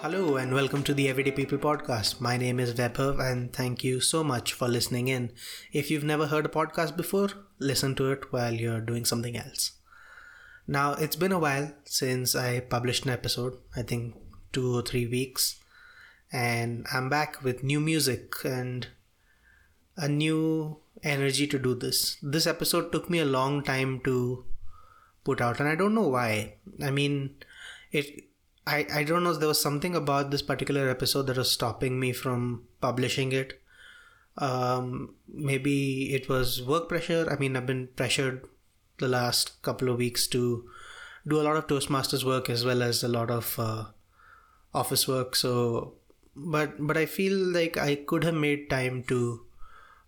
Hello and welcome to the Everyday People podcast. My name is Vaibhav and thank you so much for listening in. If you've never heard a podcast before, listen to it while you're doing something else. Now, it's been a while since I published an episode, I think two or three weeks, and I'm back with new music and a new energy to do this. This episode took me a long time to put out, and I don't know why. I mean, it I, I don't know there was something about this particular episode that was stopping me from publishing it. Um, maybe it was work pressure. I mean i've been pressured the last couple of weeks to do a lot of toastmasters work as well as a lot of uh, office work. So but but i feel like i could have made time to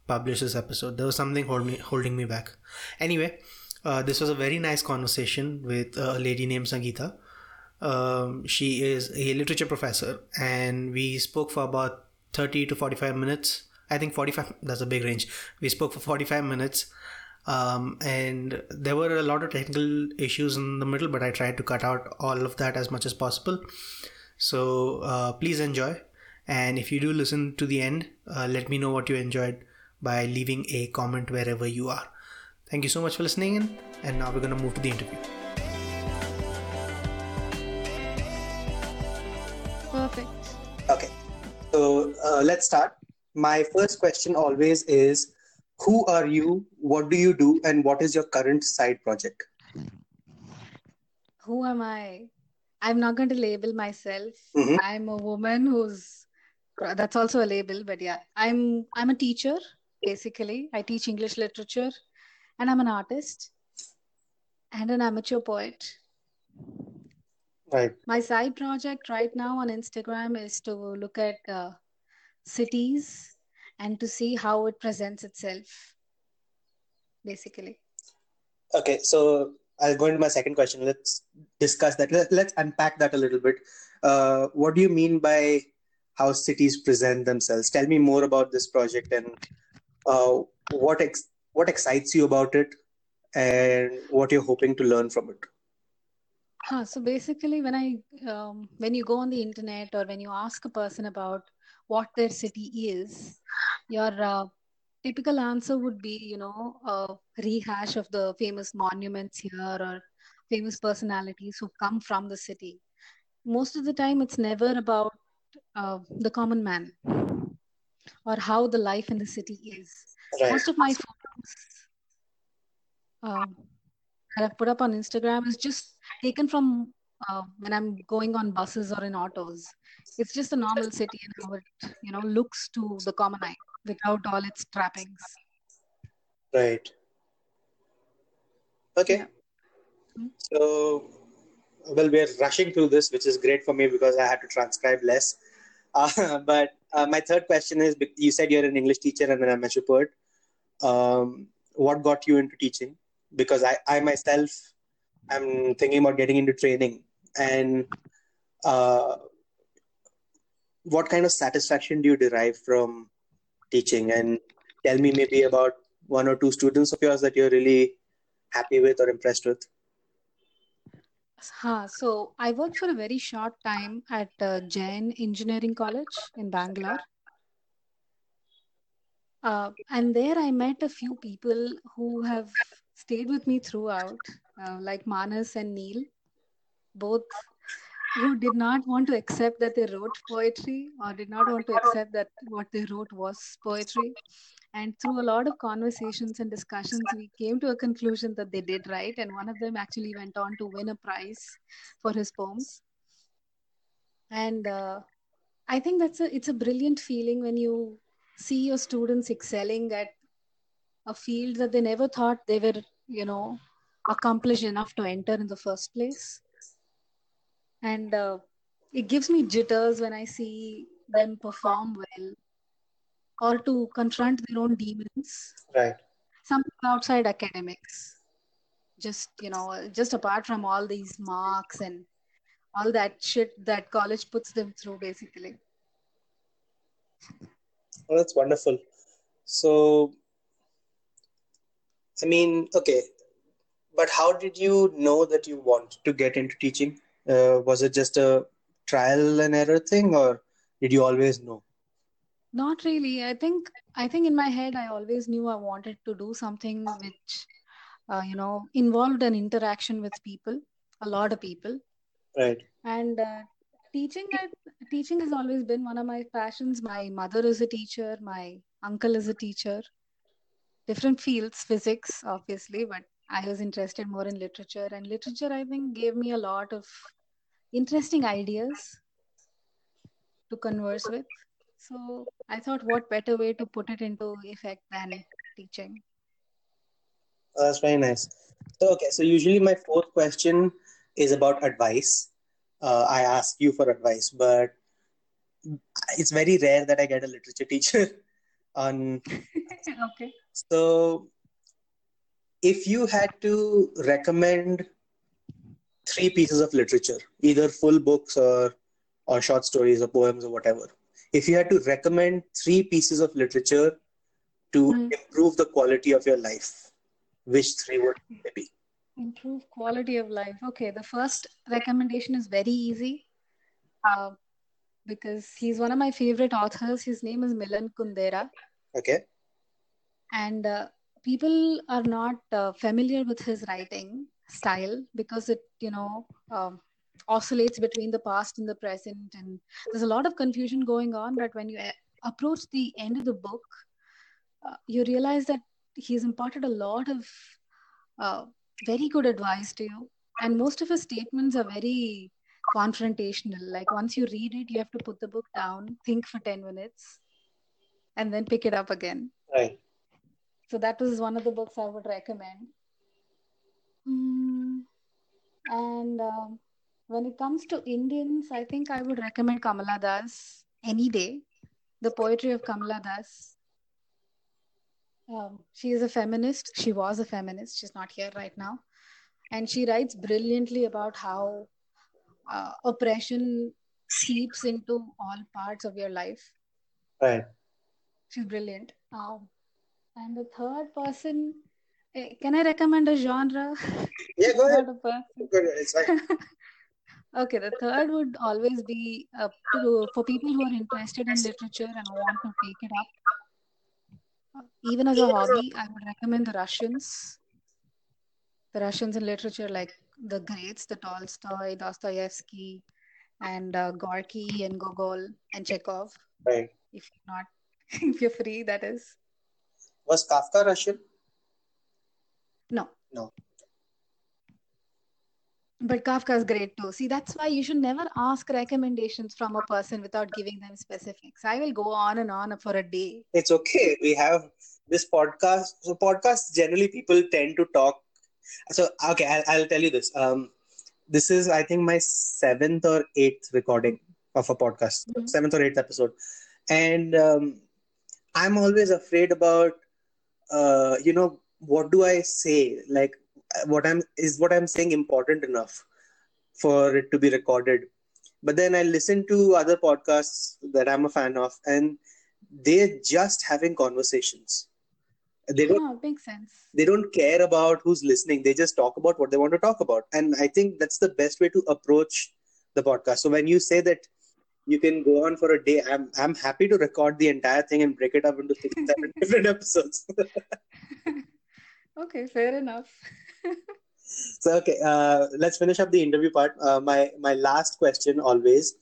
publish this episode. There was something hold me, holding me back. Anyway uh, this was a very nice conversation with a lady named sangeeta um, she is a literature professor, and we spoke for about 30 to 45 minutes. I think 45, that's a big range. We spoke for 45 minutes. Um, and there were a lot of technical issues in the middle, but I tried to cut out all of that as much as possible. So uh, please enjoy. And if you do listen to the end, uh, let me know what you enjoyed by leaving a comment wherever you are. Thank you so much for listening in. And now we're going to move to the interview. Perfect. Okay, so uh, let's start. My first question always is Who are you? What do you do? And what is your current side project? Who am I? I'm not going to label myself. Mhm. I'm a woman who's that's also a label, but yeah, I'm I'm a teacher basically. I teach English literature, and I'm an artist and an amateur poet. Right. My side project right now on Instagram is to look at uh, cities and to see how it presents itself, basically. Okay, so I'll go into my second question. Let's discuss that. Let, let's unpack that a little bit. Uh, what do you mean by how cities present themselves? Tell me more about this project and uh, what ex- what excites you about it, and what you're hoping to learn from it. Huh, so basically, when I um, when you go on the internet or when you ask a person about what their city is, your uh, typical answer would be, you know, a rehash of the famous monuments here or famous personalities who've come from the city. Most of the time, it's never about uh, the common man or how the life in the city is. Right. Most of my photos um, that I've put up on Instagram is just taken from uh, when I'm going on buses or in autos. It's just a normal city and how it, you know, looks to the common eye without all its trappings. Right. Okay. Yeah. Mm. So, well, we're rushing through this, which is great for me because I had to transcribe less. Uh, but uh, my third question is you said you're an English teacher and an amateur poet. Um, what got you into teaching? Because I, I myself am thinking about getting into training. And uh, what kind of satisfaction do you derive from teaching? And tell me maybe about one or two students of yours that you're really happy with or impressed with. Huh. So I worked for a very short time at uh, Jain Engineering College in Bangalore. Uh, and there I met a few people who have stayed with me throughout, uh, like Manas and Neil, both who did not want to accept that they wrote poetry or did not want to accept that what they wrote was poetry. And through a lot of conversations and discussions, we came to a conclusion that they did write. And one of them actually went on to win a prize for his poems. And uh, I think that's a it's a brilliant feeling when you see your students excelling at a field that they never thought they were, you know, accomplished enough to enter in the first place. And uh, it gives me jitters when I see them perform well or to confront their own demons, Right. something outside academics. Just, you know, just apart from all these marks and all that shit that college puts them through, basically. Oh, that's wonderful. So, I mean, okay, but how did you know that you want to get into teaching? Uh, was it just a trial and error thing, or did you always know? Not really. I think I think in my head I always knew I wanted to do something which uh, you know involved an interaction with people, a lot of people. Right. And uh, teaching teaching has always been one of my passions. My mother is a teacher, my uncle is a teacher. Different fields, physics obviously, but I was interested more in literature and literature I think gave me a lot of interesting ideas to converse with. So I thought, what better way to put it into effect than teaching? Oh, that's very nice. So, okay, so usually my fourth question is about advice. Uh, I ask you for advice, but it's very rare that I get a literature teacher on. okay. So, if you had to recommend three pieces of literature, either full books or or short stories or poems or whatever, if you had to recommend three pieces of literature to mm. improve the quality of your life, which three would they be? Improve quality of life. Okay, the first recommendation is very easy uh, because he's one of my favorite authors. His name is Milan Kundera. Okay. And uh, people are not uh, familiar with his writing style because it, you know, um, oscillates between the past and the present and there's a lot of confusion going on but when you approach the end of the book uh, you realize that he's imparted a lot of uh, very good advice to you and most of his statements are very confrontational. Like once you read it you have to put the book down think for 10 minutes and then pick it up again. Right so that was one of the books i would recommend mm, and um, when it comes to Indians, I think I would recommend Kamala Das any day. The poetry of Kamala Das. Um, she is a feminist. She was a feminist. She's not here right now. And she writes brilliantly about how uh, oppression seeps into all parts of your life. Right. She's brilliant. Um, and the third person, eh, can I recommend a genre? Yeah, go ahead. It's fine. Okay, the third would always be to, for people who are interested in literature and want to take it up. even as a hobby, I would recommend the Russians. The Russians in literature, like the greats, the Tolstoy, Dostoevsky, and uh, Gorky and Gogol and Chekhov. Right. If you're not, if you're free, that is. Was Kafka Russian? No. No. But Kafka is great too. See, that's why you should never ask recommendations from a person without giving them specifics. I will go on and on for a day. It's okay. We have this podcast. So, podcasts generally people tend to talk. So, okay, I'll, I'll tell you this. Um, this is, I think, my seventh or eighth recording of a podcast, mm-hmm. seventh or eighth episode. And um, I'm always afraid about, uh, you know, what do I say? Like, what i'm is what i'm saying important enough for it to be recorded? But then i listen to other podcasts that i'm a fan of and they're just having conversations. They don't oh, makes sense. they don't care about who's listening. They just talk about what they want to talk about. And i think that's the best way to approach the podcast. So when you say that you can go on for a day. I'm i'm happy to record the entire thing and break it up into six seven different episodes. Okay fair enough. So okay uh, let's finish up the interview part. Uh, my my last question always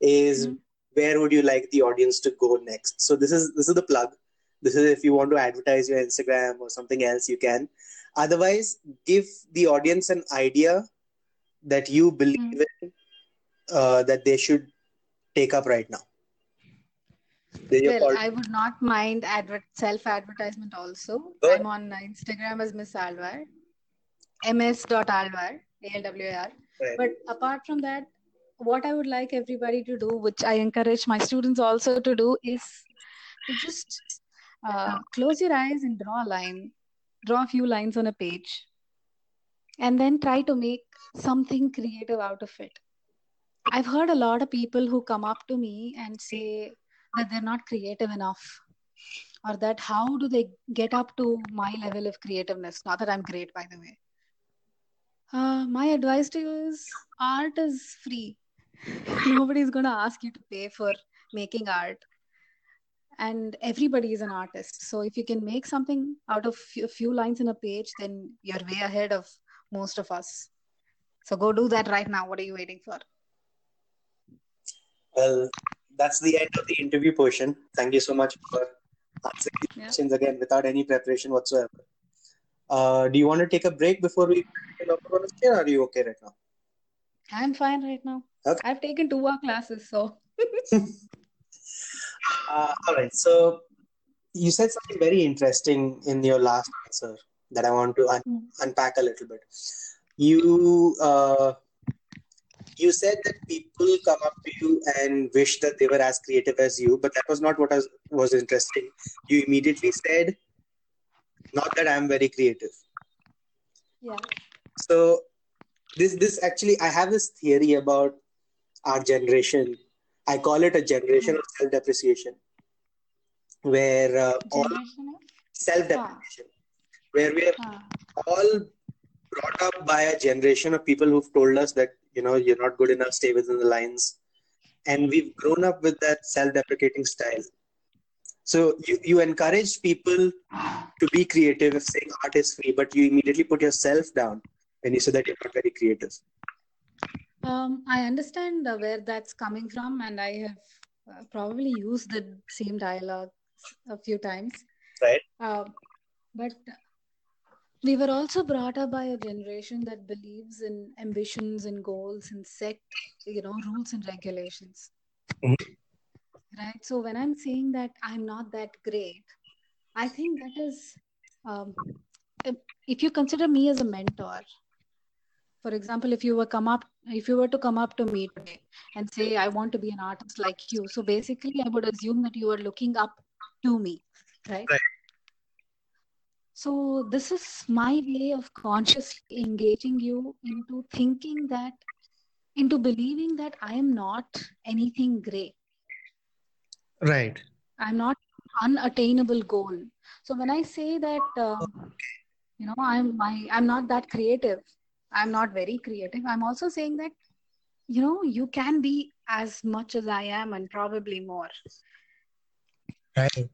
is mm-hmm. where would you like the audience to go next? So this is this is the plug. This is if you want to advertise your instagram or something else you can. Otherwise give the audience an idea that you believe mm-hmm. in uh, that they should take up right now well, I would not mind advert self advertisement also. I'm on Instagram as Miss Alwar ms.alwar, A-L-W-A-R. Right. But apart from that, what I would like everybody to do, which I encourage my students also to do, is to just uh, close your eyes and draw a line, draw a few lines on a page, and then try to make something creative out of it. I've heard a lot of people who come up to me and say that they're not creative enough or that how do they get up to my level of creativeness? Not that i'm great by the way. Uh, my advice to you is art is free. nobody's going to ask you to pay for making art. And everybody is an artist. So if you can make something out of a few lines in a page then you're way ahead of most of us. So go do that right now. What are you waiting for well that's the end of the interview portion thank you so much for answering yeah. questions again without any preparation whatsoever uh, do you want to take a break before we or are you okay right now i'm fine right now okay. i've taken two hour classes so Uh, all right. So you said something very interesting in your last answer that I want to un- mm. unpack a little bit. You uh, you said that people come up to you and wish that they were as creative as you, but that was not what was, was interesting. You immediately said, "Not that I'm very creative." Yeah. So this this actually I have this theory about our generation I call it a generation of self depreciation, where uh, all self depreciation, where we are ah. all brought up by a generation of people who've told us that you know you're not good enough, stay within the lines, and we've grown up with that self deprecating style. So you, you encourage people to be creative if saying art is free, but you immediately put yourself down when you say that you're not very creative. Um, I understand where that's coming from, and I have uh, probably used the same dialogue a few times. Right. Uh, but we were also brought up by a generation that believes in ambitions and goals and set, you know, rules and regulations. Mm-hmm. Right. So when I'm saying that I'm not that great, I think that is, um, if you consider me as a mentor, for example if you were come up if you were to come up to me today and say i want to be an artist like you so basically i would assume that you are looking up to me right, right. So this is my way of consciously engaging you into thinking that into believing that i am not anything great. Right. I'm not unattainable goal. So when i say that uh, you know i'm my i'm not that creative i'm not very creative i'm also saying that you know you can be as much as i am and probably more. Right.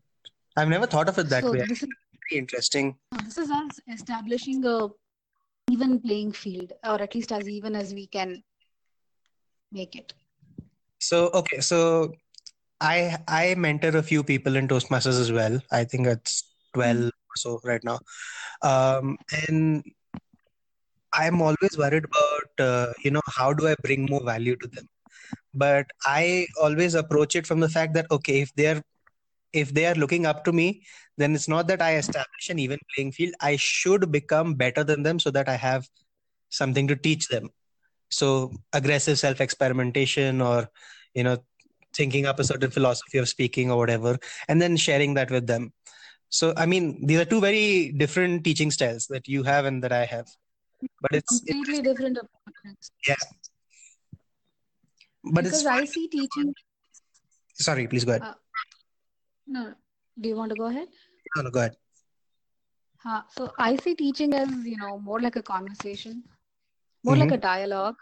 I've never thought of it that so way. this is very interesting. This is us establishing a even playing field or at least as even as we can make it. So okay so i i mentor a few people in toastmasters as well. I think it's 12 mm-hmm. or so right now. Um and i'm always worried about uh, you know how do i bring more value to them? But i always approach it from the fact that okay if they're if they are looking up to me then it's not that i establish an even playing field i should become better than them so that i have something to teach them so aggressive self experimentation or you know thinking up a certain philosophy of speaking or whatever and then sharing that with them so i mean these are two very different teaching styles that you have and that i have but it's completely different approaches. Yeah. But because I see teaching. Sorry, please go ahead. Uh, no, do you want to go ahead? No, no, go ahead. Uh, so I see teaching as you know more like a conversation, more mm-hmm. like a dialogue.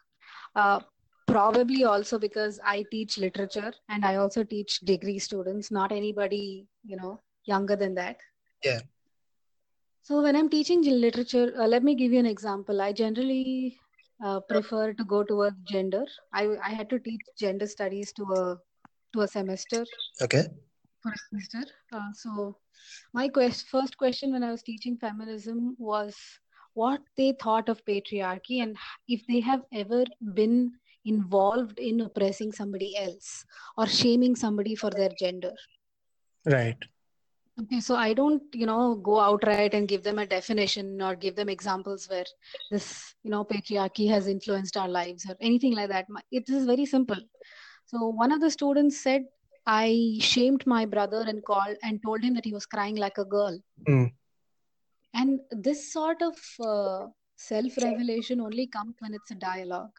Uh, probably also because I teach literature and I also teach degree students, not anybody you know younger than that. Yeah. So when I'm teaching literature, uh, let me give you an example. I generally uh, prefer to go towards gender. I I had to teach gender studies to a to a semester. Okay. For a semester. Uh, so my quest, first question when I was teaching feminism was what they thought of patriarchy and if they have ever been involved in oppressing somebody else or shaming somebody for their gender. Right. Okay, so I don't, you know, go outright and give them a definition or give them examples where this, you know, patriarchy has influenced our lives or anything like that. It is very simple. So one of the students said, I shamed my brother and called and told him that he was crying like a girl. Mm. And this sort of uh, self revelation only comes when it's a dialogue,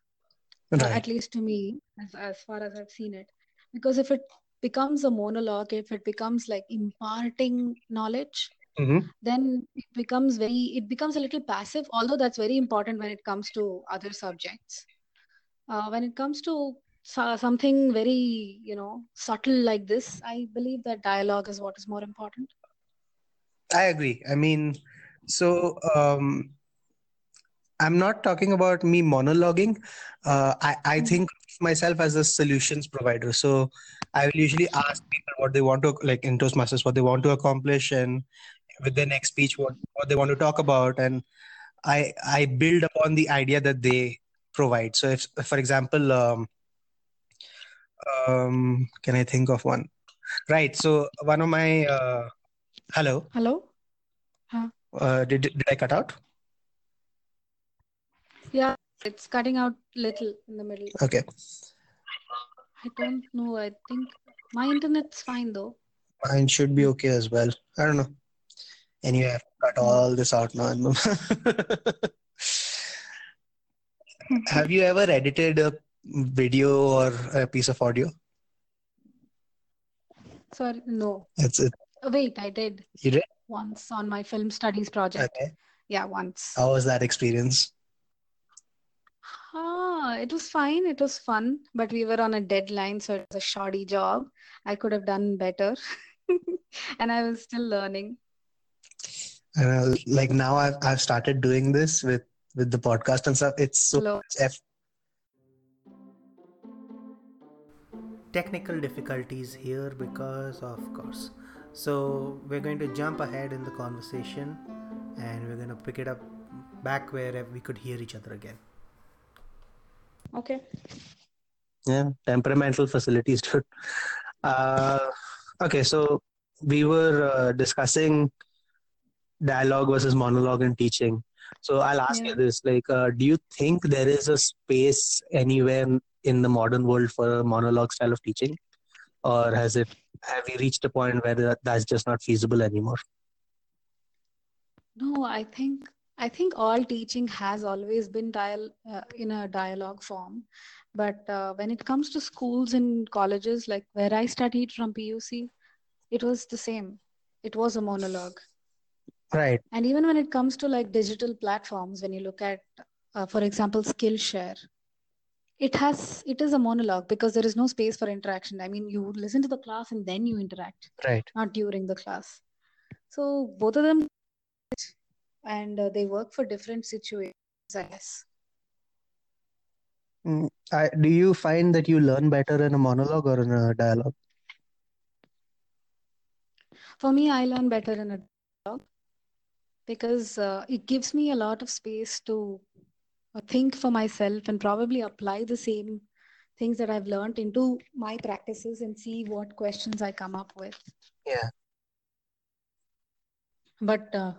right. at least to me, as, as far as I've seen it. Because if it becomes a monologue if it becomes like imparting knowledge mm-hmm. then it becomes very it becomes a little passive although that's very important when it comes to other subjects uh, when it comes to so, something very you know subtle like this i believe that dialogue is what is more important. I agree. I mean so um i'm not talking about me monologuing. Uh, i i mm-hmm. think myself as a solutions provider. So i will usually ask people what they want to like in toastmasters what they want to accomplish and with their next speech what, what they want to talk about. And i i build upon the idea that they provide. So if for example um, um, can I think of one? Right. So one of my uh, hello. Hello. Huh. Uh, did did I cut out? Yeah, it's cutting out little in the middle. Okay. I don't know. I think my internet's fine though. Mine should be okay as well. I don't know. Anyway, I've cut all this out now. Have you ever edited a video or a piece of audio? Sorry, no. It's it. Wait, I did. You did once on my film studies project. Okay. Yeah, once. How was that experience? Ah, it was fine. It was fun, but we were on a deadline, so it was a shoddy job. I could have done better, and I was still learning. And uh, like now, I've I've started doing this with with the podcast and stuff. It's so Hello. Technical difficulties here because of course. So we're going to jump ahead in the conversation and we're going to pick it up back where we could hear each other again. Okay. Yeah temperamental facilities dude uh, okay so we were uh, discussing dialogue versus monologue in teaching so i'll ask yeah. you this like uh, do you think there is a space anywhere in the modern world for a monologue style of teaching? Or has it have we reached a point where that's just not feasible anymore? No i think i think all teaching has always been dial uh, in a dialogue form. But uh, when it comes to schools and colleges like where i studied from puc it was the same. It was a monologue right. And even when it comes to like digital platforms when you look at uh, for example skillshare it has it is a monologue because there is no space for interaction. I mean you listen to the class and then you interact right. not during the class. So both of them and uh, they work for different situations i guess. Mm, I, do you find that you learn better in a monologue or in a dialogue? For me i learn better in a dialogue because uh, it gives me a lot of space to think for myself and probably apply the same things that I've learned into my practices and see what questions I come up with. Yeah. But uh,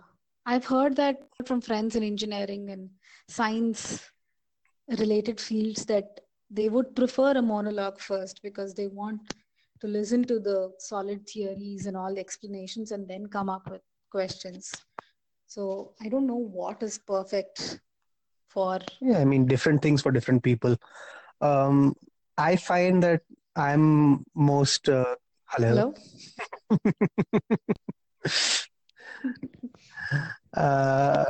I've heard that from friends in engineering and science related fields that they would prefer a monologue first because they want to listen to the solid theories and all the explanations and then come up with questions. So I don't know what is perfect for yeah i mean different things for different people um i find that i'm most uh, hello, hello? uh,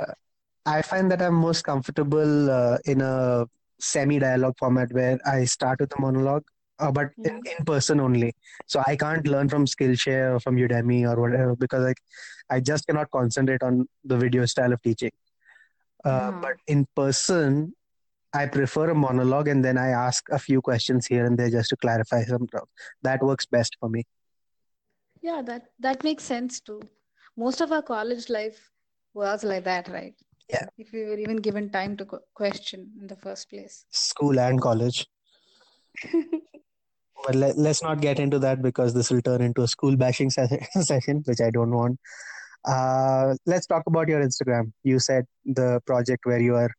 i find that i'm most comfortable uh, in a semi dialogue format where i start with a monologue uh, but yeah. in, in, person only. So I can't learn from Skillshare or from Udemy or whatever because like I just cannot concentrate on the video style of teaching. Uh, hmm. But in person, I prefer a monologue and then I ask a few questions here and there just to clarify some stuff. That works best for me. Yeah, that that makes sense too. Most of our college life was like that, right? Yeah. If we were even given time to question in the first place. School and college. but let, us not get into that because this will turn into a school bashing session, which I don't want. Uh, let's talk about your Instagram. You said the project where you are,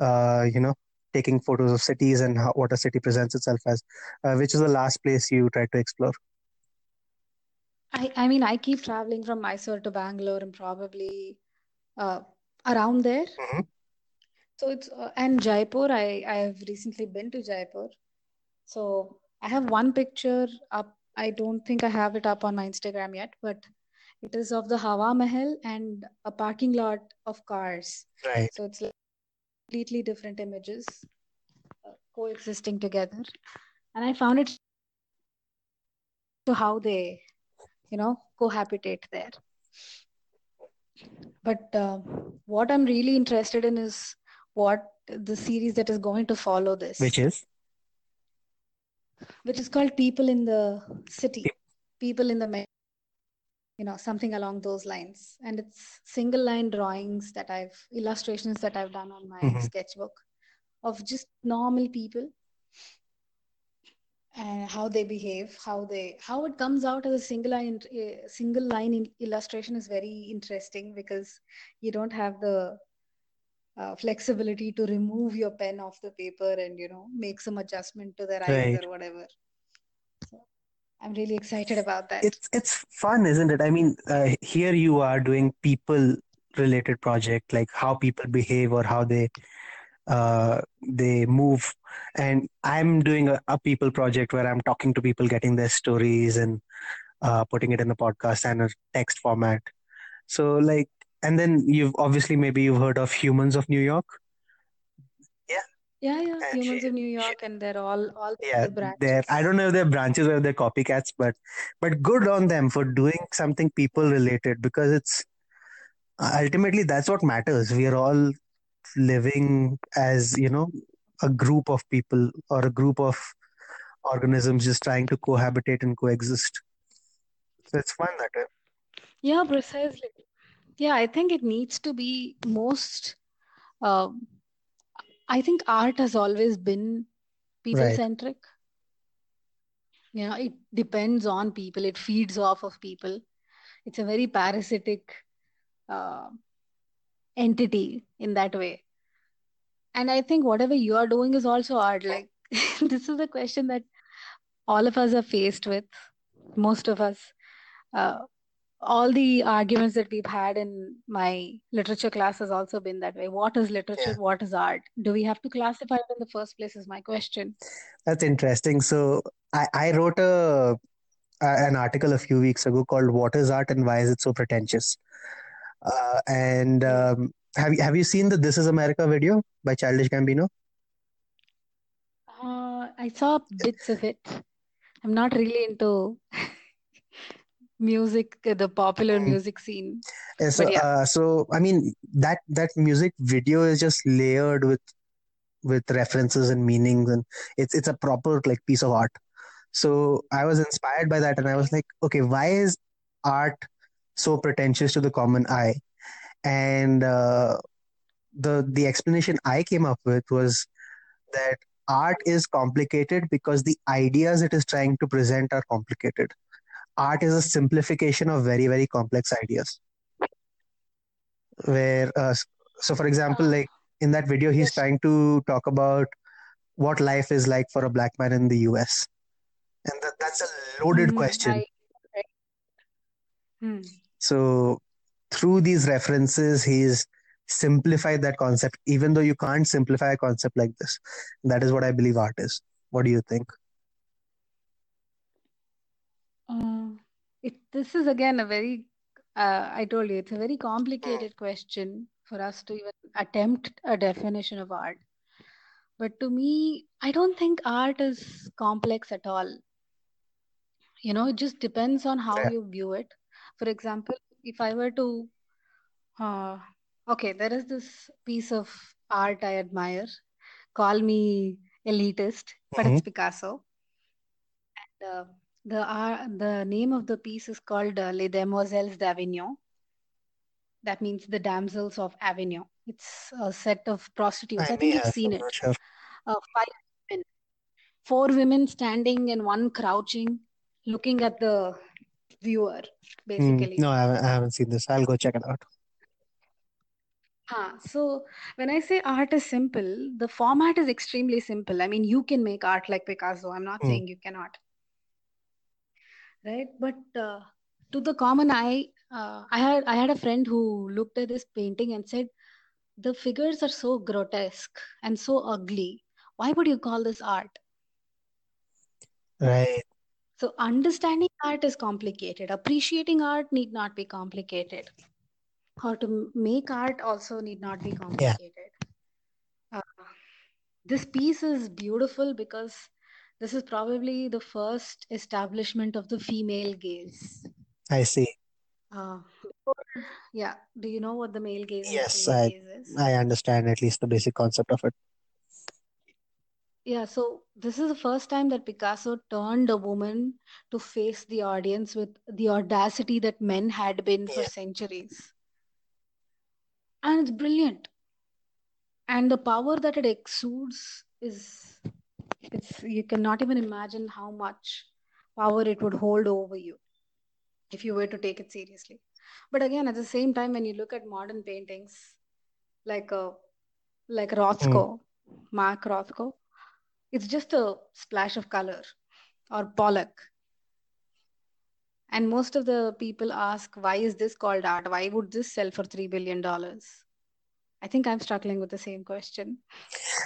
uh, you know, taking photos of cities and how, what a city presents itself as. Uh, which is the last place you tried to explore? I, I mean, I keep traveling from Mysore to Bangalore and probably uh, around there. Mm-hmm. So it's uh, and Jaipur. I I have recently been to Jaipur, so I have one picture up. I don't think I have it up on my Instagram yet, but it is of the Hawa Mahal and a parking lot of cars. Right. So it's like completely different images uh, coexisting together. and I found it to how they, you know, cohabitate there. But uh, what I'm really interested in is what the series that is going to follow this, Which is? Which is called People in the City, People in the you know, something along those lines. And it's single line drawings that I've illustrations that I've done on my Mhm. sketchbook of just normal people and how they behave how they how it comes out as a single line uh, single line illustration is very interesting because you don't have the uh, flexibility to remove your pen off the paper and you know make some adjustment to their eyes or whatever so i'm really excited about that It's it's fun, isn't it? I mean, uh, here you are doing people related project, like how people behave or how they uh, they move, and I'm doing a, a people project where I'm talking to people, getting their stories, and uh, putting it in the podcast and a text format. So like, and then you've obviously maybe you've heard of Humans of New York. yeah yeah And humans she- of new she- york and they're all all Yeah, the branches they're I don't know if they're branches or if they're copycats, but but good on them for doing something people related because it's ultimately that's what matters. We are all living as, you know, a group of people or a group of organisms just trying to cohabitate and coexist. So it's fun that way. Yeah, precisely. Yeah, I think it needs to be most. Um, I think art has always been people Right. centric. You know, it depends on people, it feeds off of people. It's a very parasitic uh, entity in that way. And I think whatever you are doing is also art. Like, this is a question that all of us are faced with, most of us. Uh, all the arguments that we've had in my literature class has also been that way. What is literature? Yeah. What is art? Do we have to classify it in the first place? Is my question. That's interesting. So I, I wrote a, a an article a few weeks ago called "What is art and why is it so pretentious?" Uh, and um, have you have you seen the "This Is America" video by Childish Gambino? Uh, I saw bits of it. I'm not really into music, uh, the popular Mm. music scene. Yeah, so yeah. uh, so I mean that that music video is just layered with with references and meanings, and it's it's a proper like piece of art. So I was inspired by that, and I was like, okay, why is art so pretentious to the common eye? And uh, the the explanation I came up with was that art is complicated because the ideas it is trying to present are complicated. Art is a simplification of very very complex ideas. Where uh, so, for example, like in that video, he's trying to talk about what life is like for a black man in the US. And that, that's a loaded Mm, question. I. Hmm. So through these references, he's simplified that concept, even though you can't simplify a concept like this. That is what I believe art is. What do you think? Uh, it, this is again a very, uh, I told you, it's a very complicated question for us to even attempt a definition of art. But to me, I don't think art is complex at all. You know, it just depends on how Yeah. you view it. For example, if I were to, uh, okay, there is this piece of art I admire. Call me elitist, but Mhm. it's Picasso. And uh, the uh, the name of the piece is called uh, Les Demoiselles d'Avignon. That means the damsels of Avignon. It's a set of prostitutes. I I think you've seen it. sure. Uh, five women, four women standing and one crouching, looking at the viewer, basically. No, I haven't, I haven't seen this. I'll go check it out. Huh. So when I say art is simple, the format is extremely simple. I mean, you can make art like Picasso. I'm not Hmm. saying you cannot, right? But uh, to the common eye, uh, I had I had a friend who looked at this painting and said, the figures are so grotesque and so ugly. Why would you call this art? Right. So understanding art is complicated. Appreciating art need not be complicated. how to make art also need not be complicated. Uh, this piece is beautiful because this is probably the first establishment of the female gaze. I see. Uh, yeah. Do you know what the male gaze is? Yes, I gaze? I understand at least the basic concept of it. Yeah, so this is the first time that Picasso turned a woman to face the audience with the audacity that men had been for Yeah. centuries. And it's brilliant. And the power that it exudes is it's you cannot even imagine how much power it would hold over you if you were to take it seriously. But again, at the same time, when you look at modern paintings like uh, like Rothko, Mark Rothko, it's just a splash of color or Pollock. And most of the people ask, why is this called art? Why would this sell for $3 billion? I think I'm struggling with the same question.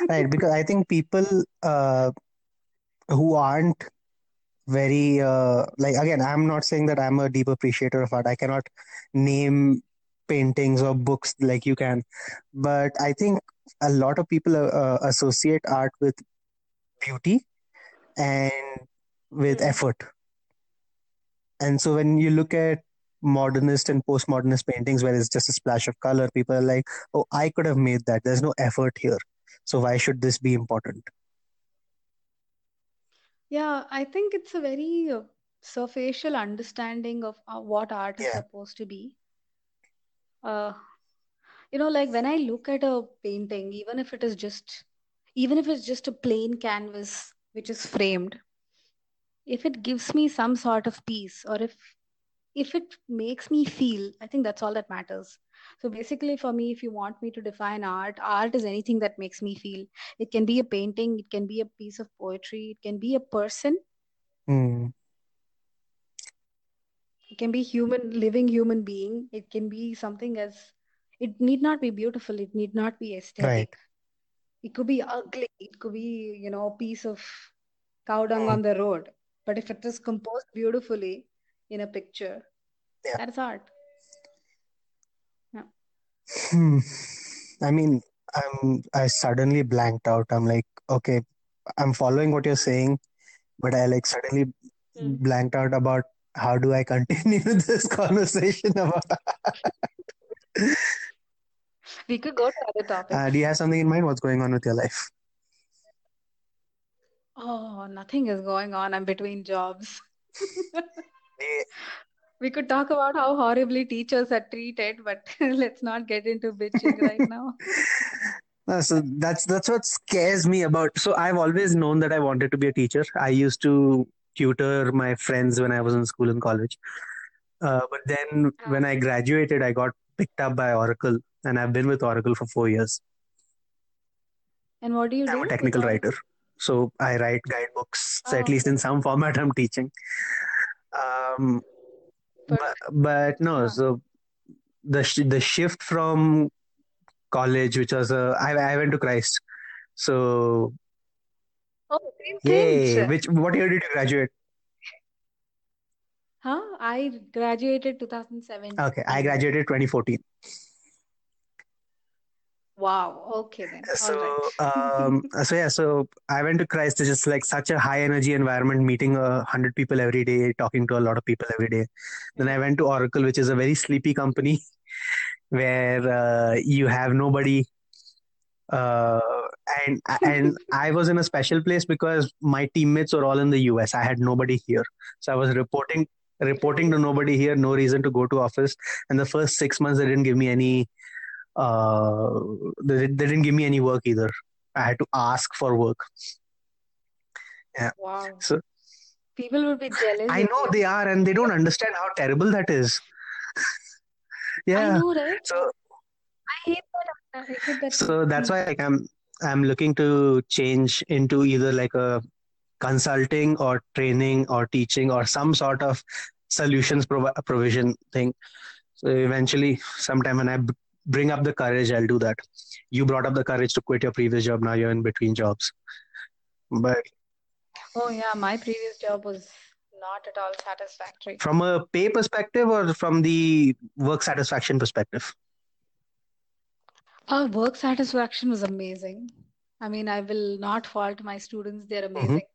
Right, because I think people uh, who aren't very uh, like again, I'm not saying that I'm a deep appreciator of art. I cannot name paintings or books like you can, but I think a lot of people uh, uh, associate art with beauty and with Mm. effort. And so when you look at modernist and postmodernist paintings where it's just a splash of color, people are like, oh, I could have made that. There's no effort here. So why should this be important? Yeah, I think it's a very uh, superficial understanding of uh, what art is supposed to be. Uh, you know, like when I look at a painting, even if it is just, even if it's just a plain canvas which is framed, if it gives me some sort of peace or if if it makes me feel, I think that's all that matters. So basically, for me, if you want me to define art, art is anything that makes me feel. It can be a painting, it can be a piece of poetry, it can be a person, Hmm. it can be human, living human being, it can be something as it need not be beautiful, it need not be aesthetic Right. It could be ugly, it could be, you know, a piece of cow dung Hmm. on the road. But if it is composed beautifully in a picture, Yeah. that is art. Hmm. I mean, I'm I suddenly blanked out. I'm like, okay, I'm following what you're saying, but I like suddenly Hmm. blanked out about how do I continue this conversation about We could go to other topics. uh, do you have something in mind? What's going on with your life? Oh, nothing is going on. I'm between jobs. We could talk about how horribly teachers are treated, but let's not get into bitching right now. Uh, so that's that's what scares me about. So I've always known that I wanted to be a teacher. I used to tutor my friends when I was in school and college. Uh, but then when I graduated, I got picked up by Oracle, and I've been with Oracle for four years. And what do you I'm do a technical writer, so I write guidebooks. So Oh, at least okay. in some format, I'm teaching. Um, but, but no, Huh. so the sh- the shift from college, which was a I I went to Christ. So Oh, same thing. Which what year did you graduate? Huh? I graduated 2017. Okay, I graduated 2014. Wow. Okay then. All So right. um, so yeah, so I went to Christ. It's just like such a high energy environment, meeting a hundred people every day, talking to a lot of people every day. Then I went to Oracle, which is a very sleepy company where uh, you have nobody. Uh, and and I was in a special place because my teammates were all in the US. I had nobody here, so I was reporting reporting to nobody here. No reason to go to office. And the first six months, they didn't give me any. Uh, they, they didn't give me any work either. I had to ask for work. Yeah. Wow. So People would be jealous I know they are, and they don't understand how terrible that is. Yeah. I know, right? So I hate that. I hate that. so that's why like I'm I'm looking to change into either like a consulting or training or teaching or some sort of solutions prov- provision thing. So eventually, sometime when I bring up the courage, I'll do that. You brought up the courage to quit your previous job. Now you're in between jobs. But Oh yeah, my previous job was not at all satisfactory. from a pay perspective or from the work satisfaction perspective? Our work satisfaction was amazing. I mean, I will not fault my students. They're Mhm. amazing.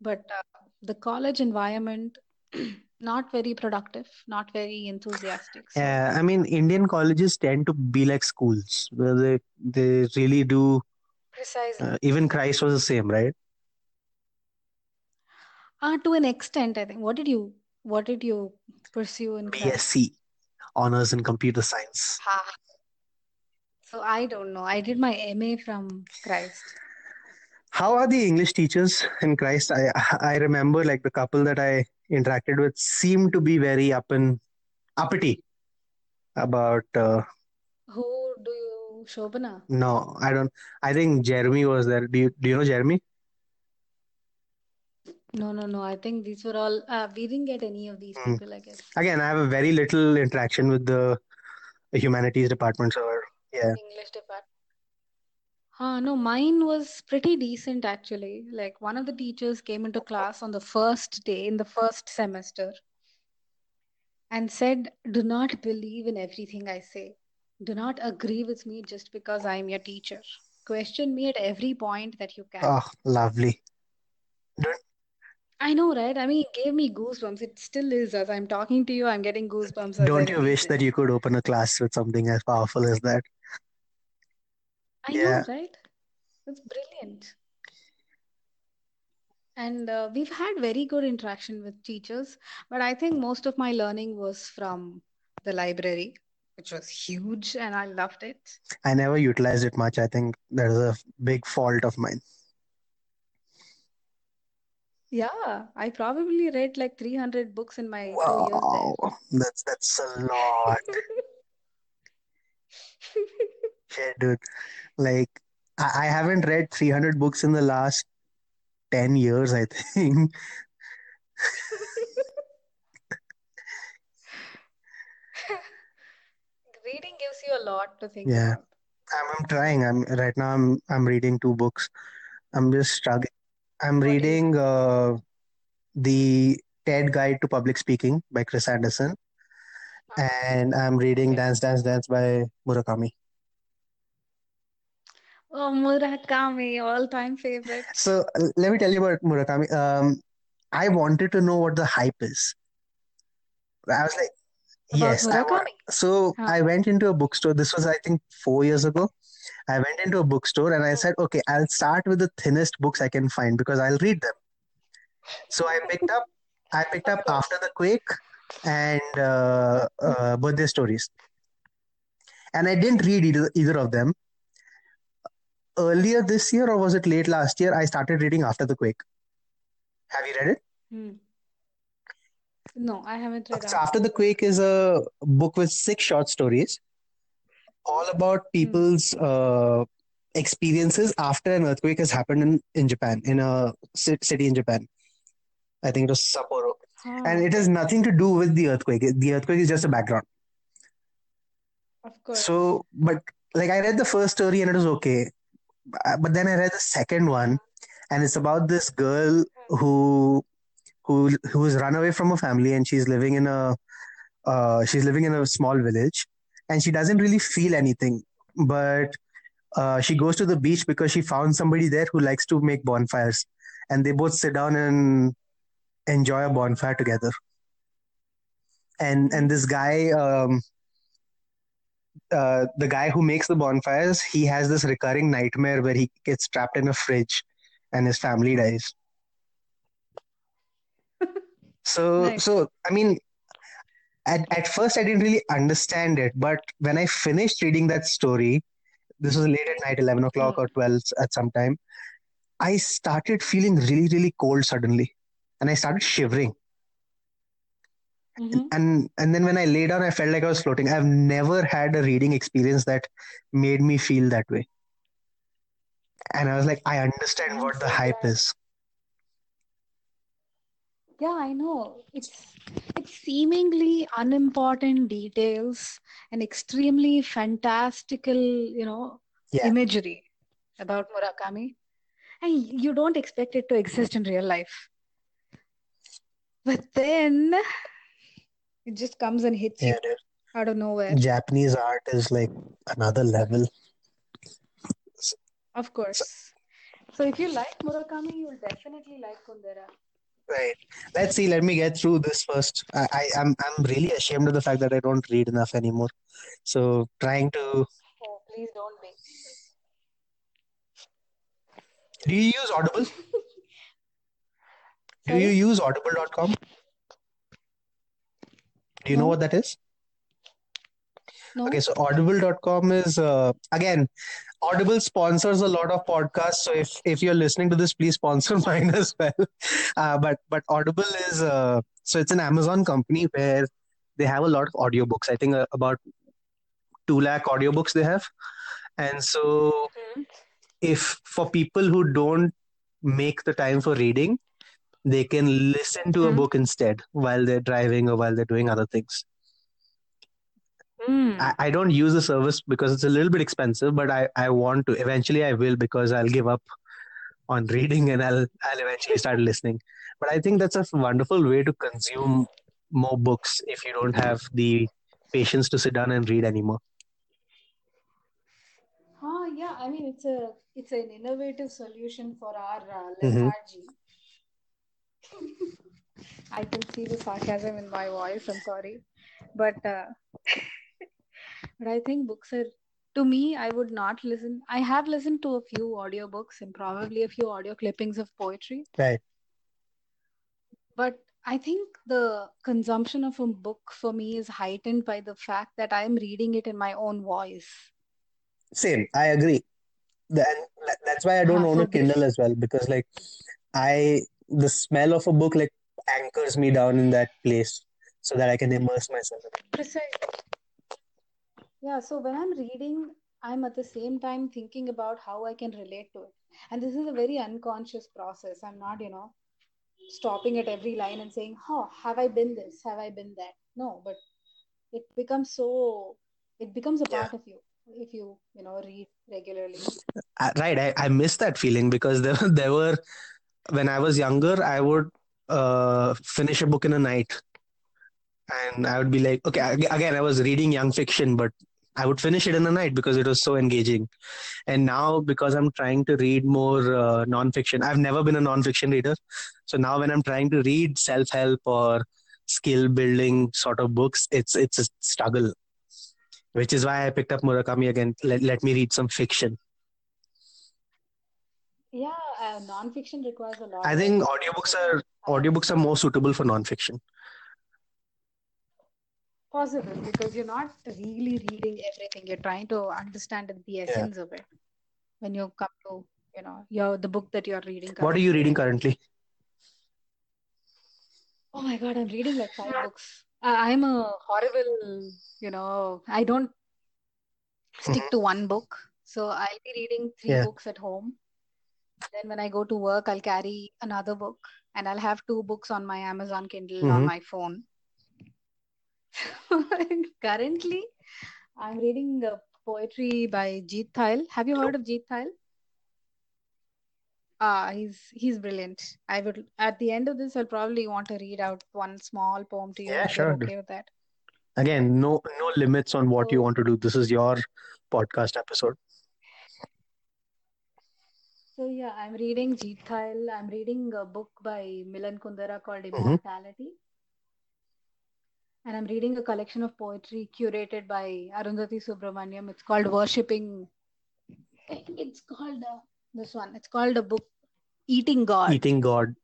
but uh, the college environment not very productive not very enthusiastic so Yeah, I mean, Indian colleges tend to be like schools where they they really do. precisely Uh, even Christ was the same, right? uh, to an extent i think what did you what did you pursue in Christ? BSc, honors in computer science. Ha. so i don't know i did my ma from christ How are the English teachers in Christ? I I remember like the couple that I interacted with seemed to be very up and uppity about. Uh, who do you shobana no, I don't. I think Jeremy was there. Do you do you know Jeremy? no no no i think these were all uh, we didn't get any of these Hmm. people i guess Again, I have a very little interaction with the humanities departments or yeah. english department Huh, no, mine was pretty decent actually. Like one of the teachers came into class on the first day in the first semester and said, Do not believe in everything I say. Do not agree with me just because I am your teacher. Question me at every point that you can. Oh, lovely. I know, right? I mean, it gave me goosebumps. It still is. As I'm talking to you, I'm getting goosebumps Don't you wish that you could open a class with something as powerful as that? I Yeah. know, right? It's brilliant. And uh, we've had very good interaction with teachers, but I think most of my learning was from the library, which was huge, and I loved it. I never utilized it much. I think that is a big fault of mine. Yeah, I probably read like 300 books in my two years there. Wow, that's that's a lot. Shit, dude. Like I, I haven't read 300 books in the last 10 years, I think. Reading gives you a lot to think Yeah. about. I'm, I'm trying. I'm right now I'm I'm reading two books. I'm just struggling. I'm What reading uh the TED Guide to Public Speaking by Chris Anderson, and I'm reading Okay. Dance Dance Dance by Murakami. Oh, Murakami, all-time favorite. So uh, let me tell you about Murakami. Um, I wanted to know what the hype is. I was like, About yes, I wa- So Huh. I went into a bookstore. This was, I think, four years ago. I went into a bookstore and I said, okay, I'll start with the thinnest books I can find because I'll read them. So I picked up, I picked up After the Quake and uh, uh, Birthday Stories, and I didn't read either, either of them. Earlier this year, or was it late last year? I started reading After the Quake. Have you read it? Hmm. No, I haven't read So After the Quake is a book with six short stories, all about people's uh, experiences after an earthquake has happened in, in Japan, in a city in Japan. I think it was Sapporo. Huh, And it has nothing to do with the earthquake. The earthquake is just a background. Of course. So, but like I read the first story and it was okay. Uh, But then I read the second one, and it's about this girl who who who was run away from her family and she's living in a uh, she's living in a small village and she doesn't really feel anything. But uh, she goes to the beach because she found somebody there who likes to make bonfires and they both sit down and enjoy a bonfire together. And and this guy um, uh, the guy who makes the bonfires he has this recurring nightmare where he gets trapped in a fridge and his family dies so Nice. so i mean at, at first i didn't really understand it but when i finished reading that story this was late at night 11 o'clock Hmm. or 12 at some time i started feeling really really cold suddenly and i started shivering Mhm. and and then when i lay down i felt like i was floating i've never had a reading experience that made me feel that way and i was like i understand what the hype is Yeah, I know. It's it's seemingly unimportant details and extremely fantastical, you know, Yeah. imagery about Murakami. And you don't expect it to exist in real life. But then it just comes and hits yeah you dude. out of nowhere. japanese art is like another level Of course. So if you like Murakami, you'll definitely like Kundera. Right. Let's see. Let me get through this first. I, I I'm I'm really ashamed of the fact that I don't read enough anymore. So trying to. Oh, please don't be. Do you use Audible? Do you use Audible.com? Do you know what that is? No. Okay, so audible.com is uh, again Audible sponsors a lot of podcasts. So if if you're listening to this, please sponsor mine as well. Uh, but but Audible is uh, so it's an Amazon company where they have a lot of audiobooks. I think uh, about two lakh audiobooks they have, and so Mhm. if for people who don't make the time for reading, they can listen to a Mhm. book instead while they're driving or while they're doing other things. Mm. I, I don't use the service because it's a little bit expensive, but I, I want to. Eventually, I will because I'll give up on reading and I'll I'll eventually start listening. But I think that's a wonderful way to consume more books if you don't have the patience to sit down and read anymore. Ah, yeah. I mean, it's a it's an innovative solution for our uh, Mhm. lethargy. I can see the sarcasm in my voice. I'm sorry, but uh, but I think books are. To me, I would not listen. I have listened to a few audiobooks and probably a few audio clippings of poetry. Right. But I think the consumption of a book for me is heightened by the fact that I am reading it in my own voice. Same, I agree. Then that's why I don't own a Kindle as well because like I the smell of a book like anchors me down in that place so that I can immerse myself. Precisely. Yeah, so when I'm reading, I'm at the same time thinking about how I can relate to it. And this is a very unconscious process. I'm not, you know, stopping at every line and saying, Oh, have I been this? Have I been that? No, but it becomes so, it becomes a Yeah. part of you if you, you know, read regularly. I, right, I, I miss that feeling because there there were when I was younger, I would uh, finish a book in a night, and I would be like, okay, again, I was reading young fiction, but I would finish it in a night because it was so engaging. And now, because I'm trying to read more uh, non-fiction, I've never been a non-fiction reader, so now when I'm trying to read self-help or skill-building sort of books, it's it's a struggle. Which is why I picked up Murakami again. Let, let me read some fiction. Yeah, uh, non-fiction requires a lot. I think uh, audiobooks are audiobooks are more suitable for non-fiction. Possible because you're not really reading everything. You're trying to understand the essence of it when you come to, you know, your the book that you're reading What are you reading currently? Oh my God, I'm reading like five books. I, I'm a horrible, you know, I don't stick Mhm. to one book. So I'll be reading three Yeah. books at home. Then when I go to work, I'll carry another book and I'll have two books on my Amazon Kindle on Mhm. my phone. Currently, I'm reading uh, poetry by Jeet Thayil. Have you heard of Jeet Thayil? Ah, he's he's brilliant. I would at the end of this, I'll probably want to read out one small poem to you Yeah, sure. okay with that. Again, no no limits on what you want to do. This is your podcast episode. So yeah, I'm reading Jeet Thayil. I'm reading a book by Milan Kundera called Mhm. Immortality. And I'm reading a collection of poetry curated by Arundhati Subramaniam. It's called Worshipping. It's called uh, this one. It's called a book Eating God. Eating God.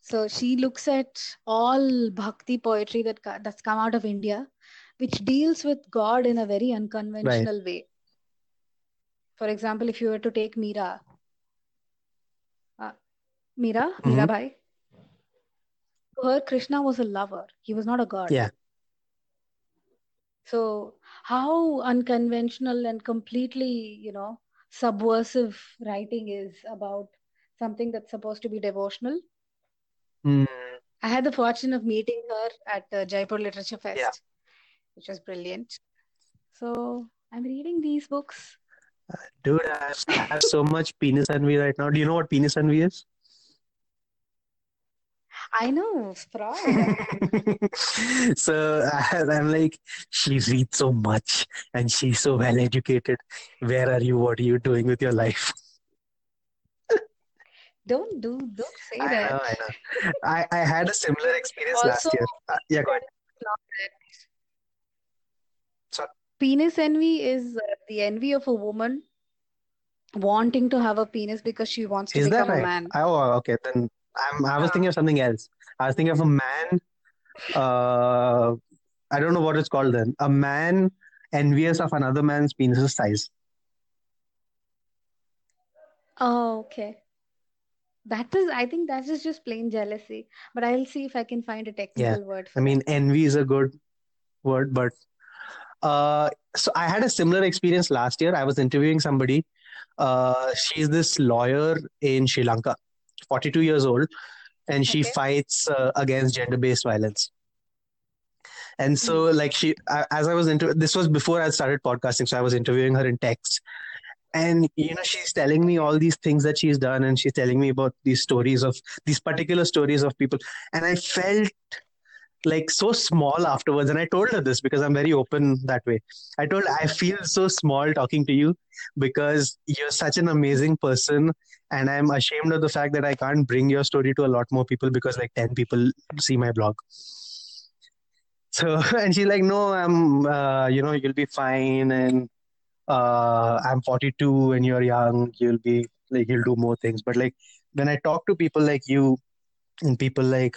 So she looks at all bhakti poetry that that's come out of India, which deals with God in a very unconventional way. For example, if you were to take Meera, uh, Meera, Mhm. Meerabai, to her Krishna was a lover. He was not a god. Yeah. So how unconventional and completely, you know, subversive writing is about something that's supposed to be devotional. Mm, I had the fortune of meeting her at uh, Jaipur Literature Fest, Yeah. which was brilliant. So I'm reading these books. Dude, I have, I have so much penis envy right now. Do you know what penis envy is? I know, Freud. so I, I'm like, she reads so much and she's so well educated. Where are you? What are you doing with your life? Don't do, don't say I that. know, I know. I, I had a similar experience last year. Uh, yeah, go ahead. Penis envy is uh, the envy of a woman wanting to have a penis because she wants to is that become a man. Oh, okay. Then I'm, I was thinking of something else. I was thinking of a man. Uh, I don't know what it's called then. A man envious of another man's penis size. Oh, okay. That is, I think that is just plain jealousy. But I'll see if I can find a Yeah. technical word I mean, envy is a good word, but uh, so I had a similar experience last year. I was interviewing somebody. Uh, she's this lawyer in Sri Lanka, 42 years old, and she Okay. fights uh, against gender-based violence. And so, Hmm. like she, I, as I was into this was before I started podcasting, so I was interviewing her in text, and you know, she's telling me all these things that she's done, and she's telling me about these stories of these particular stories of people, and I felt like so small afterwards. And I told her this because I'm very open that way. I told I feel so small talking to you because you're such an amazing person, and I'm ashamed of the fact that I can't bring your story to a lot more people because like 10 people see my blog. So, and she's like, no, I'm, uh, you know, you'll be fine. And uh, I'm 42 and you're young. You'll be like, you'll do more things. But like, when I talk to people like you and people like,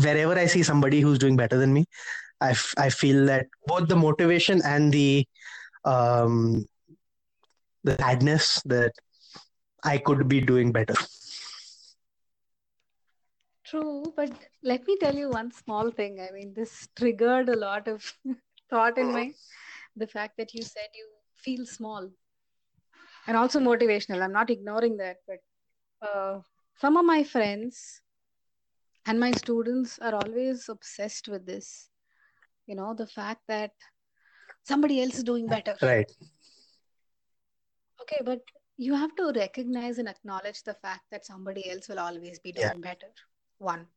wherever I see somebody who's doing better than me, I, f- I feel that both the motivation and the, um, the sadness that I could be doing better. True, but let me tell you one small thing. I mean, this triggered a lot of thought in my the fact that you said you feel small and also motivational. I'm not ignoring that, but uh, some of my friends and my students are always obsessed with this. You know, the fact that somebody else is doing better. Right. Okay, but you have to recognize and acknowledge the fact that somebody else will always be Yeah. doing better. One.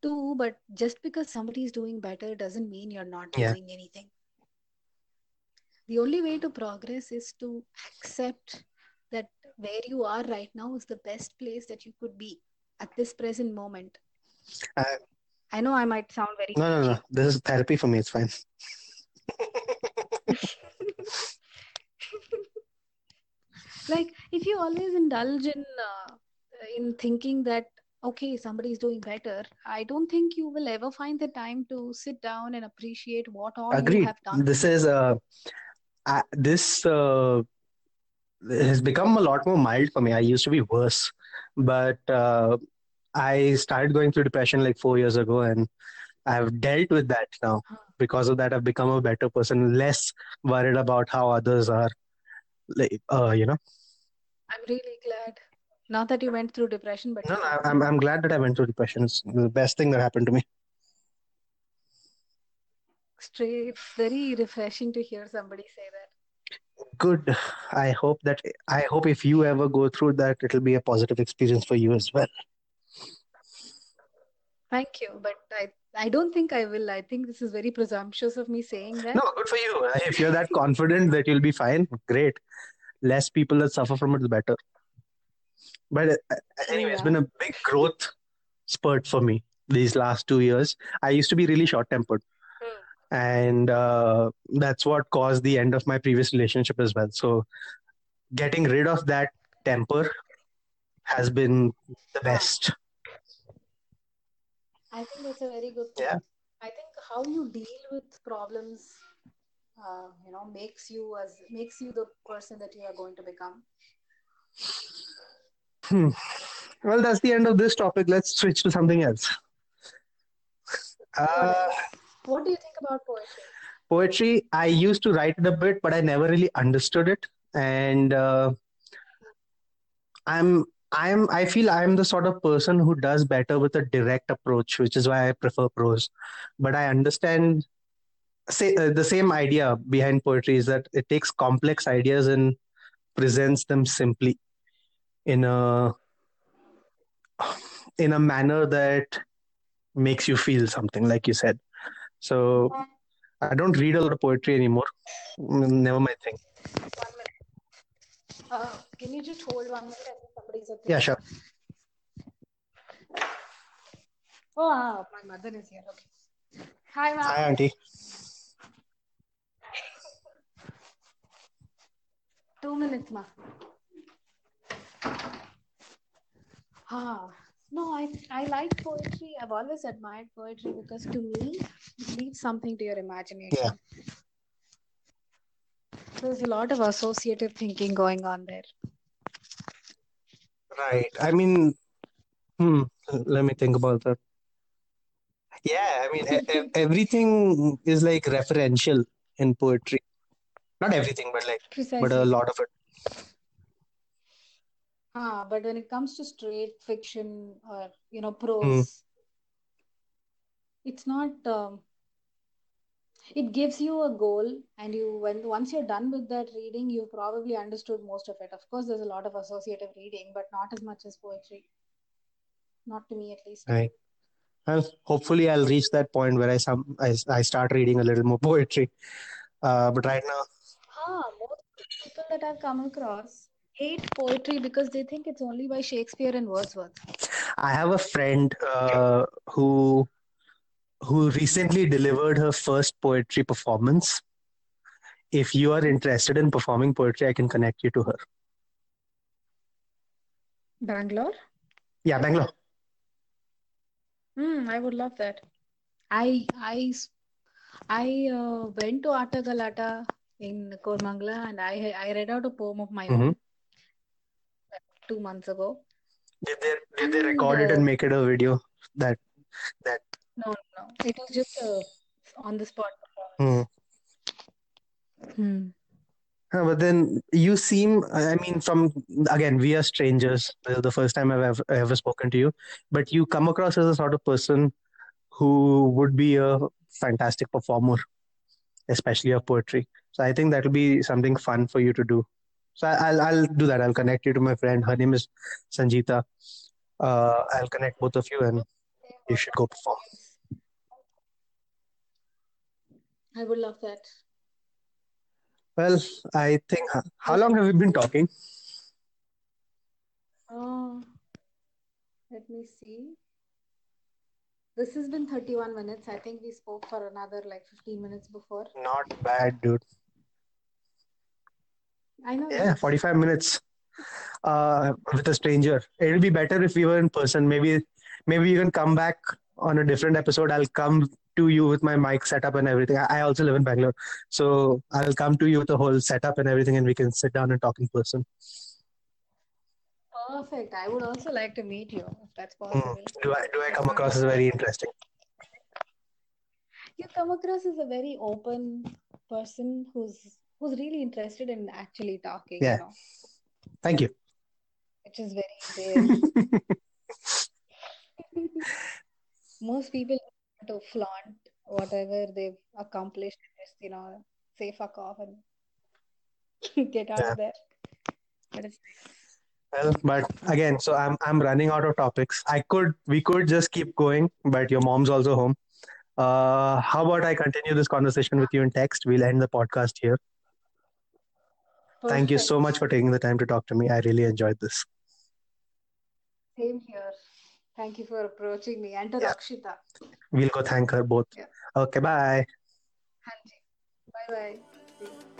Two, but just because somebody is doing better doesn't mean you're not Yeah. doing anything. The only way to progress is to accept that where you are right now is the best place that you could be at this present moment. Uh, I know I might sound very no, no, no. This is therapy for me. It's fine. like if you always indulge in uh, in thinking that okay somebody is doing better i don't think you will ever find the time to sit down and appreciate what all you have done This is uh, uh this uh, has become a lot more mild for me. I used to be worse, but uh, I started going through depression like four years ago, and I've dealt with that now. Because of that, I've become a better person, less worried about how others are. Like, uh, you know, i'm really glad not that you went through depression but no, no, I'm I'm glad that I went through depression. It's the best thing that happened to me. straight very refreshing to hear somebody say that Good. I hope that I hope if you ever go through that, it'll be a positive experience for you as well. thank you but i i don't think i will i think this is very presumptuous of me saying that No, good for you. If you're that confident that you'll be fine, great. Less people that suffer from it, the better. But uh, anyway, it's been a big growth spurt for me these last two years. I used to be really short tempered. And uh, that's what caused the end of my previous relationship as well. So, getting rid of that temper has been the best. I think that's a very good thing. Yeah. I think how you deal with problems, uh, you know, makes you as makes you the person that you are going to become. Hmm. Well, that's the end of this topic. Let's switch to something else. Uh, What do you think about poetry? poetry i used to write it a bit but i never really understood it. And uh, i'm i'm i feel i'm the sort of person who does better with a direct approach which is why i prefer prose. But i understand say uh, the same idea behind poetry is that it takes complex ideas and presents them simply in a in a manner that makes you feel something like you said so I don't read a lot of poetry anymore. Never my thing. One minute. Uh, can you just hold one minute? Somebody's at the Yeah, sure. Oh, ah, my mother is here. Okay. Hi, ma'am. Hi, Auntie. Two minutes, ma. Ah, no, I I like poetry. I've always admired poetry because to me, it leaves something to your imagination. Yeah. There's a lot of associative thinking going on there. Right. I mean, hmm, let me think about that. Yeah, I mean, everything is like referential in poetry. Not everything, but like, but a lot of it. Ah, but when it comes to straight fiction or you know prose, it's not. Um, it gives you a goal, and you when once you're done with that reading, you probably understood most of it. Of course, there's a lot of associative reading, but not as much as poetry. Not to me, at least. Right. Well, hopefully, I'll reach that point where I some I, I start reading a little more poetry. Uh, but right now, Ah, most people that I've come across hate poetry because they think it's only by Shakespeare and Wordsworth. I have a friend uh, who who recently delivered her first poetry performance. If you are interested in performing poetry, I can connect you to her. Bangalore? Yeah, Bangalore. Hmm, I would love that. I I uh, went to Atta Galata in Koramangala and I I read out a poem of my Mhm. own two months ago. Did they did they And record it uh, and make it a video? That that. no, no, it was just a on the spot Hmm. Hmm. Uh, But then you seem, I mean, from again, we are strangers. This is the first time I've ever, ever spoken to you, but you come across as a sort of person who would be a fantastic performer, especially of poetry. So I think that will be something fun for you to do. So I- I'll I'll do that. I'll connect you to my friend. Her name is Sanjita. Uh, I'll connect both of you, and you should go perform. I would love that. Well, I think. How long have we been talking? Oh, let me see. This has been 31 minutes. I think we spoke for another like 15 minutes before. Not bad, dude. I know, Yeah, 45 minutes uh, with a stranger. It'll be better if we were in person. Maybe maybe you can come back on a different episode. I'll come to you with my mic setup and everything. I also live in Bangalore. So I'll come to you with the whole setup and everything and we can sit down and talk in person. Perfect. I would also like to meet you if that's Hmm. possible. Do I do I come across as very interesting? You come across as a very open person who's who's really interested in actually talking, you Yeah. know, Thank you. which is very rare. Most people want to flaunt whatever they've accomplished just, you know, say fuck off and get out Yeah. of there. But Well, but again, so I'm I'm running out of topics. I could we could just keep going, but your mom's also home. Uh, how about I continue this conversation with you in text? We'll end the podcast here. Thank you so much for taking the time to talk to me. I really enjoyed this. Same here. Thank you for approaching me and to Yeah. Rakshita. We'll go thank her both. Yeah. Okay, bye. Hanji. Bye bye.